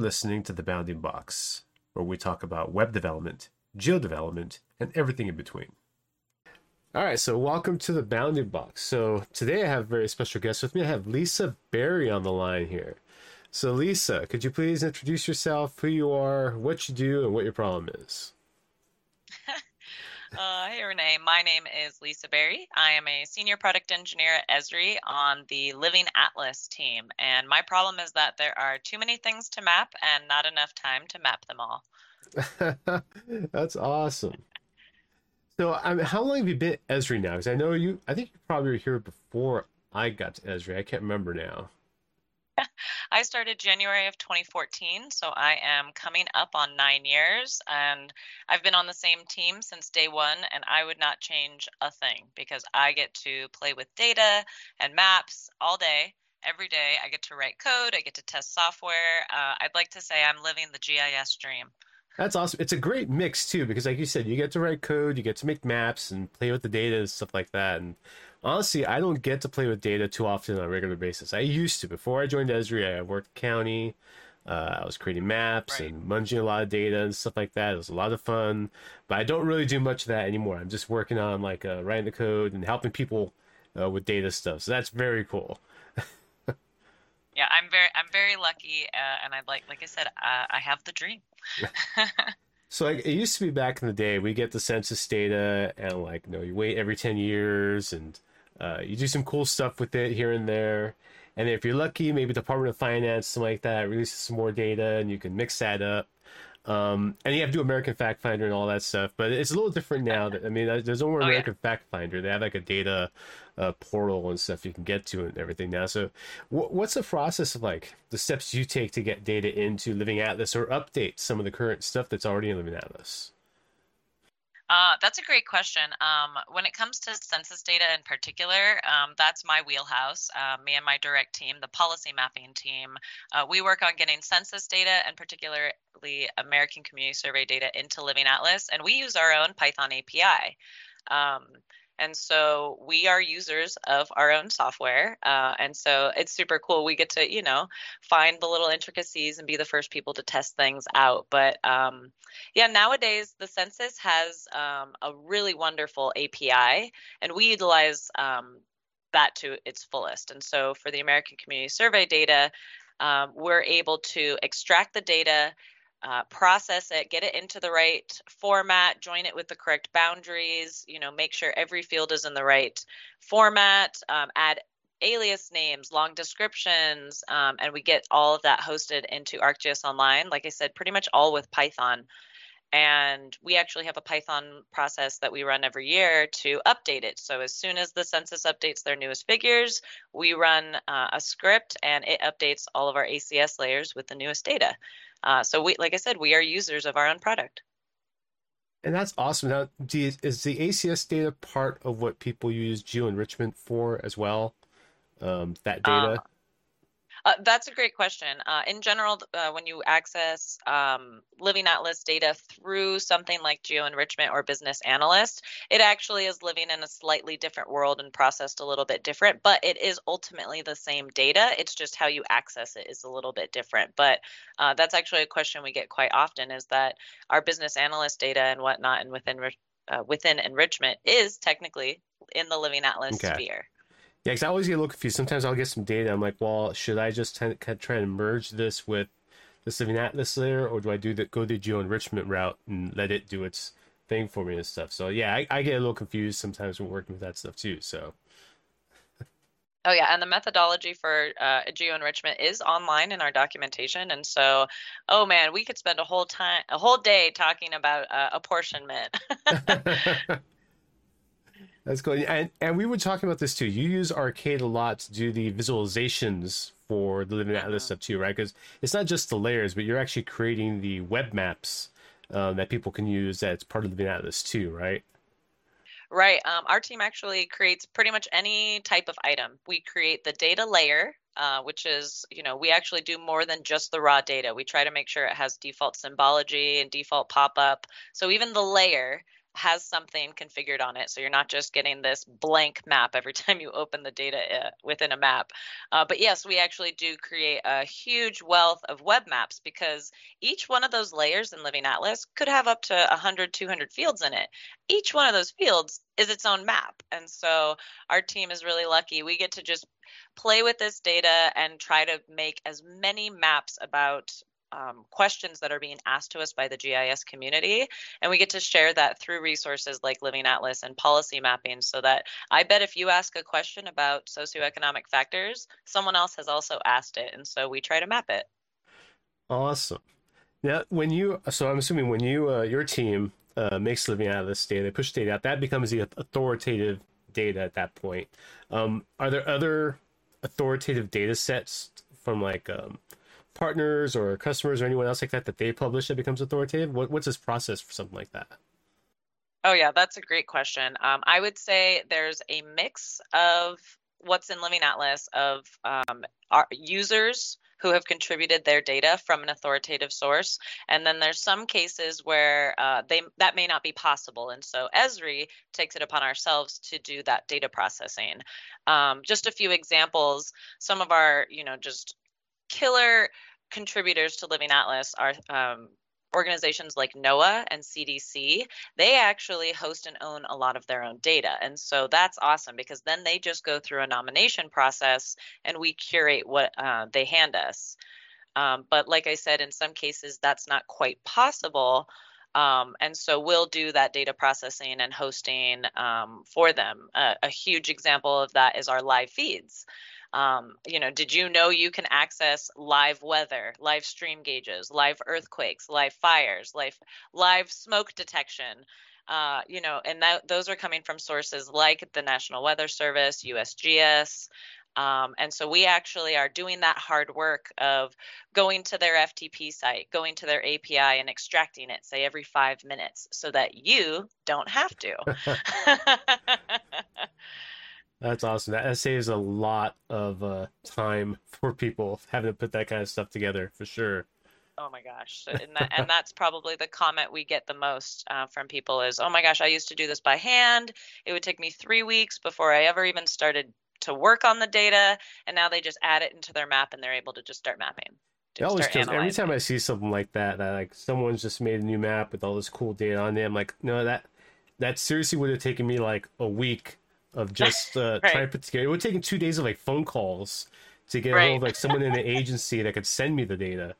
listening to The Bounding Box, where we talk about web development, geo development, and everything in between. All right, so welcome to The Bounding Box. So today I have a very special guest with me. I have Lisa Berry on the line here. So, Lisa, could you please introduce yourself, who you are, what you do, and what your problem is? Uh, hey, Rene. My name is Lisa Berry. I am a senior product engineer at Esri on the Living Atlas team. And my problem is that there are too many things to map and not enough time to map them all. That's awesome. So, I mean, how long have you been at Esri now? Because I know you, I think you probably were here before I got to Esri. I can't remember now. I started January of 2014, so I am coming up on nine years, and I've been on the same team since day one, and I would not change a thing because I get to play with data and maps all day. Every day, I get to write code, I get to test software. Uh, I'd like to say I'm living the GIS dream. That's awesome. It's a great mix too, because like you said, you get to write code, you get to make maps and play with the data and stuff like that. And honestly, I don't get to play with data too often on a regular basis. I used to before I joined Esri. I worked county. Uh, I was creating maps right. and munging a lot of data and stuff like that. It was a lot of fun, but I don't really do much of that anymore. I'm just working on like uh, writing the code and helping people uh, with data stuff. So that's very cool. yeah, I'm very I'm very lucky, uh, and I'd like like I said, uh, I have the dream. So like it used to be back in the day, we get the census data and like you know you wait every ten years and uh, you do some cool stuff with it here and there. And if you're lucky, maybe Department of Finance, something like that, releases some more data and you can mix that up. Um, and you have to do American Fact Finder and all that stuff, but it's a little different now. That, I mean, there's no more American oh, yeah. Fact Finder. They have like a data uh, portal and stuff you can get to and everything now. So, what's the process like the steps you take to get data into Living Atlas or update some of the current stuff that's already in Living Atlas? Uh, that's a great question. Um, when it comes to census data in particular, um, that's my wheelhouse. Uh, me and my direct team, the policy mapping team, uh, we work on getting census data and particularly American Community Survey data into Living Atlas, and we use our own Python API. Um, and so we are users of our own software. Uh, and so it's super cool. We get to, you know, find the little intricacies and be the first people to test things out. But um, yeah, nowadays the census has um, a really wonderful API, and we utilize um, that to its fullest. And so for the American Community Survey data, um, we're able to extract the data uh, process it, get it into the right format, join it with the correct boundaries, you know, make sure every field is in the right format, um, add alias names, long descriptions, um, and we get all of that hosted into ArcGIS Online. Like I said, pretty much all with Python. And we actually have a Python process that we run every year to update it. So as soon as the census updates their newest figures, we run uh, a script and it updates all of our ACS layers with the newest data. Uh, so we, like I said, we are users of our own product. And that's awesome. Now, you, is the ACS data part of what people use geo enrichment for as well? Um, that data. Uh, uh, that's a great question. Uh, in general, uh, when you access um, Living Atlas data through something like Geo Enrichment or Business Analyst, it actually is living in a slightly different world and processed a little bit different, but it is ultimately the same data. It's just how you access it is a little bit different. But uh, that's actually a question we get quite often is that our Business Analyst data and whatnot and within, uh, within enrichment is technically in the Living Atlas okay. sphere. Yeah, because I always get a little confused. Sometimes I'll get some data. I'm like, well, should I just t- try and merge this with the Living Atlas layer, or do I do the go the geo enrichment route and let it do its thing for me and stuff? So yeah, I, I get a little confused sometimes when working with that stuff too. So. Oh yeah, and the methodology for uh, geo enrichment is online in our documentation, and so, oh man, we could spend a whole time, a whole day talking about uh, apportionment. That's cool. And and we were talking about this too. You use Arcade a lot to do the visualizations for the Living Atlas stuff too, right? Because it's not just the layers, but you're actually creating the web maps um, that people can use that's part of the Living Atlas too, right? Right. Um, our team actually creates pretty much any type of item. We create the data layer, uh, which is, you know, we actually do more than just the raw data. We try to make sure it has default symbology and default pop up. So even the layer has something configured on it. So you're not just getting this blank map every time you open the data uh, within a map. Uh, but yes, we actually do create a huge wealth of web maps because each one of those layers in Living Atlas could have up to 100, 200 fields in it. Each one of those fields is its own map. And so our team is really lucky. We get to just play with this data and try to make as many maps about um, questions that are being asked to us by the GIS community. And we get to share that through resources like Living Atlas and policy mapping so that I bet if you ask a question about socioeconomic factors, someone else has also asked it. And so we try to map it. Awesome. Now, when you, so I'm assuming when you, uh, your team uh, makes Living Atlas data, they push data out, that becomes the authoritative data at that point. Um, are there other authoritative data sets from like, um, partners or customers or anyone else like that that they publish that becomes authoritative? What, what's this process for something like that? Oh yeah, that's a great question. Um, I would say there's a mix of what's in Living Atlas of um, our users who have contributed their data from an authoritative source, and then there's some cases where uh, they that may not be possible, and so Esri takes it upon ourselves to do that data processing. Um, just a few examples. Some of our, you know, just killer contributors to Living Atlas are um, organizations like NOAA and CDC, they actually host and own a lot of their own data. And so that's awesome because then they just go through a nomination process and we curate what uh, they hand us. Um, but like I said, in some cases, that's not quite possible. Um, and so we'll do that data processing and hosting um, for them. Uh, a huge example of that is our live feeds. Um, you know, did you know you can access live weather, live stream gauges, live earthquakes, live fires, live live smoke detection? Uh, you know, and that those are coming from sources like the National Weather Service, USGS. Um, and so we actually are doing that hard work of going to their FTP site, going to their API and extracting it, say every five minutes, so that you don't have to. That's awesome. That saves a lot of uh, time for people having to put that kind of stuff together for sure. Oh my gosh, and, that, and that's probably the comment we get the most uh, from people is, "Oh my gosh, I used to do this by hand. It would take me three weeks before I ever even started to work on the data, and now they just add it into their map and they're able to just start mapping." It always kills. Every time I see something like that, that like someone's just made a new map with all this cool data on it, I'm like, no, that that seriously would have taken me like a week of just uh, right. trying to put together. It would take two days of like phone calls to get right. a hold of like someone in the agency that could send me the data,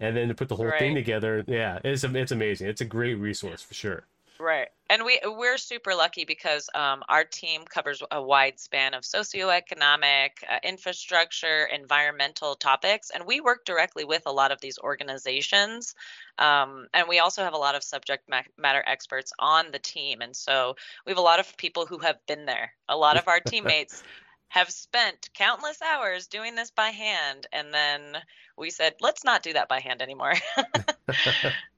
and then to put the whole right. thing together. Yeah, it's it's amazing. It's a great resource for sure. Right. And we we're super lucky because um, our team covers a wide span of socioeconomic, uh, infrastructure, environmental topics, and we work directly with a lot of these organizations. Um, and we also have a lot of subject matter experts on the team, and so we have a lot of people who have been there. A lot of our teammates have spent countless hours doing this by hand, and then we said, let's not do that by hand anymore.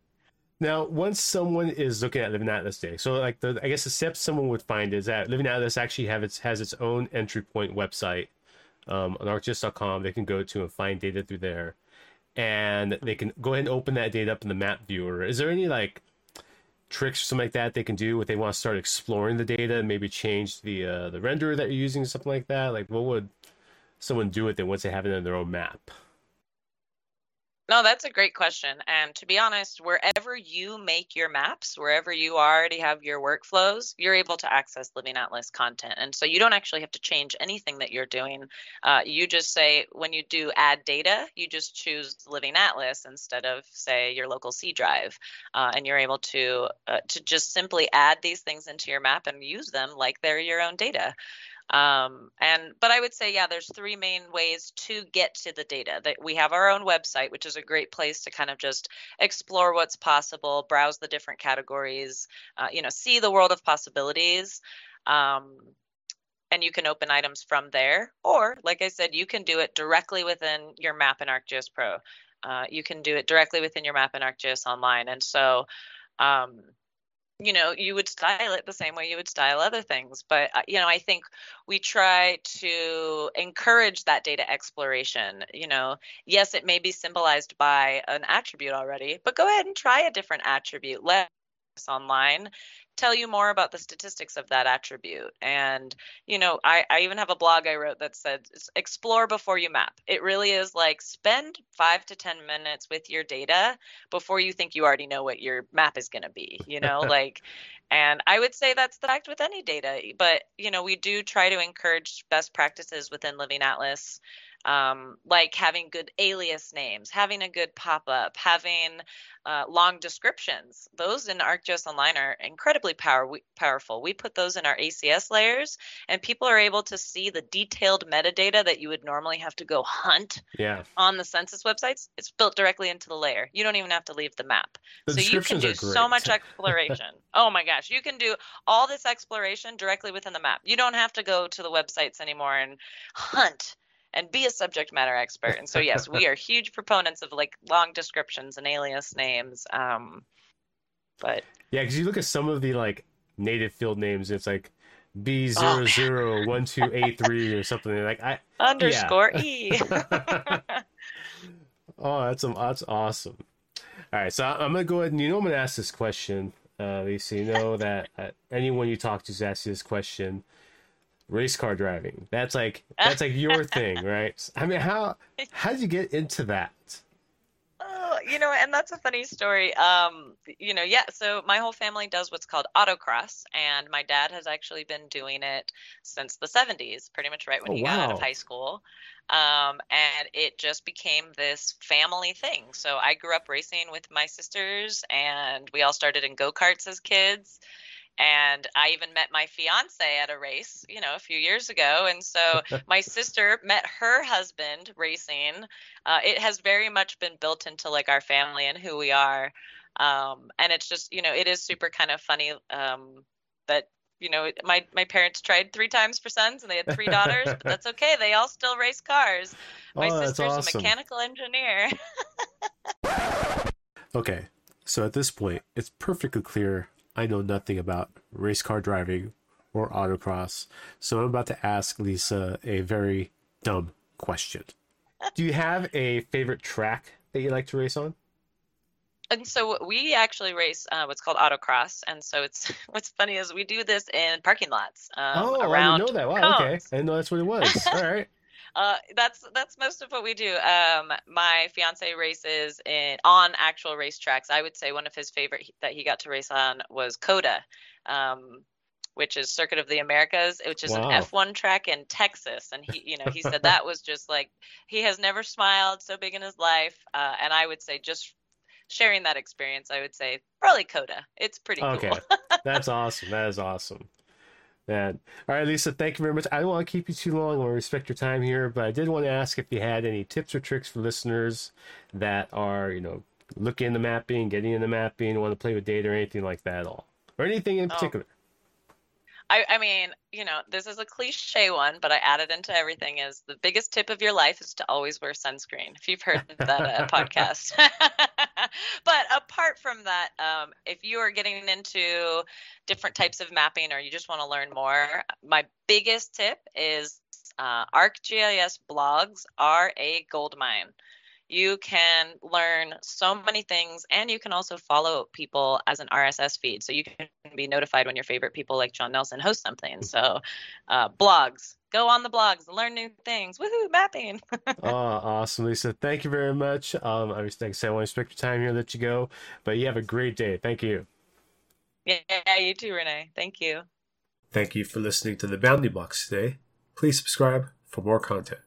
Now, once someone is looking at Living Atlas Day, so like the I guess the steps someone would find is that Living Atlas actually have its has its own entry point website um, on ArcGIS.com. They can go to and find data through there, and they can go ahead and open that data up in the map viewer. Is there any like tricks or something like that they can do if they want to start exploring the data and maybe change the uh, the renderer that you're using, something like that? Like, what would someone do with it once they have it in their own map? No, that's a great question. And to be honest, wherever you make your maps, wherever you already have your workflows, you're able to access Living Atlas content. And so you don't actually have to change anything that you're doing. Uh, you just say, when you do add data, you just choose Living Atlas instead of, say, your local C drive. Uh, and you're able to, uh, to just simply add these things into your map and use them like they're your own data. Um, and but I would say, yeah, there's three main ways to get to the data. That we have our own website, which is a great place to kind of just explore what's possible, browse the different categories, uh, you know, see the world of possibilities. Um, and you can open items from there. Or, like I said, you can do it directly within your map in ArcGIS Pro. Uh, you can do it directly within your map in ArcGIS Online. And so, um, you know you would style it the same way you would style other things but uh, you know i think we try to encourage that data exploration you know. Yes it may be symbolized by an attribute already but go ahead and try a different attribute let online tell you more about the statistics of that attribute. And, you know, I, I even have a blog I wrote that said explore before you map. It really is like spend five to 10 minutes with your data before you think you already know what your map is going to be, you know, like, and I would say that's the fact with any data. But, you know, we do try to encourage best practices within Living Atlas um, like having good alias names, having a good pop up, having uh, long descriptions. Those in ArcGIS Online are incredibly power, powerful. We put those in our ACS layers, and people are able to see the detailed metadata that you would normally have to go hunt yeah. on the census websites. It's built directly into the layer. You don't even have to leave the map. The so you can do so much exploration. oh my gosh, you can do all this exploration directly within the map. You don't have to go to the websites anymore and hunt and be a subject matter expert. And so, yes, we are huge proponents of like long descriptions and alias names. Um, but yeah, because you look at some of the like native field names, it's like B zero zero one two eight three or something like I underscore yeah. E. oh, that's that's awesome. All right, so I'm gonna go ahead and you know I'm gonna ask this question, uh, Lisa. You know that uh, anyone you talk to is asking this question race car driving. That's like that's like your thing, right? I mean, how how did you get into that? Oh, you know, and that's a funny story. Um, you know, yeah. So my whole family does what's called autocross, and my dad has actually been doing it since the '70s, pretty much right when oh, he wow. got out of high school. Um, and it just became this family thing. So I grew up racing with my sisters, and we all started in go karts as kids and I even met my fiance at a race, you know, a few years ago. And so my sister met her husband racing. Uh, it has very much been built into like our family and who we are. Um, and it's just, you know, it is super kind of funny um, that you know my my parents tried three times for sons and they had three daughters but that's okay they all still race cars my oh, sister's awesome. a mechanical engineer okay so at this point it's perfectly clear I know nothing about race car driving or autocross, so I'm about to ask Lisa a very dumb question. Do you have a favorite track that you like to race on? And so we actually race uh, what's called autocross, and so it's what's funny is we do this in parking lots. Um, oh, around I didn't know that. Wow, okay, I didn't know that's what it was. All right. Uh, that's that's most of what we do. Um, my fiance races in on actual racetracks. I would say one of his favorite that he got to race on was COTA. um, which is Circuit of the Americas, which is wow. an F1 track in Texas. And he, you know, he said that was just like he has never smiled so big in his life. Uh, and I would say just sharing that experience, I would say probably COTA. It's pretty okay. cool. That's awesome. That is awesome. Man. All right, Lisa, thank you very much. I don't want to keep you too long. I want to respect your time here, but I did want to ask if you had any tips or tricks for listeners that are, you know, looking into mapping, getting into mapping, want to play with data or anything like that at all. Or anything in oh. particular. I, I mean, you know, this is a cliche one, but I added into everything is the biggest tip of your life is to always wear sunscreen. If you've heard that uh, podcast. but apart from that, um, if you are getting into different types of mapping or you just want to learn more, my biggest tip is uh, ArcGIS blogs are a goldmine. you can learn so many things and you can also follow people as an rss feed so you can be notified when your favorite people like john nelson host something so uh, blogs go on the blogs learn new things. Woohoo mapping. Oh awesome lisa. Thank you very much. Um i was like I said, I want to respect your time here let you go but you have a great day. Thank you. Yeah you too rene. Thank you. Thank you for listening to the bounding box today. Please subscribe for more content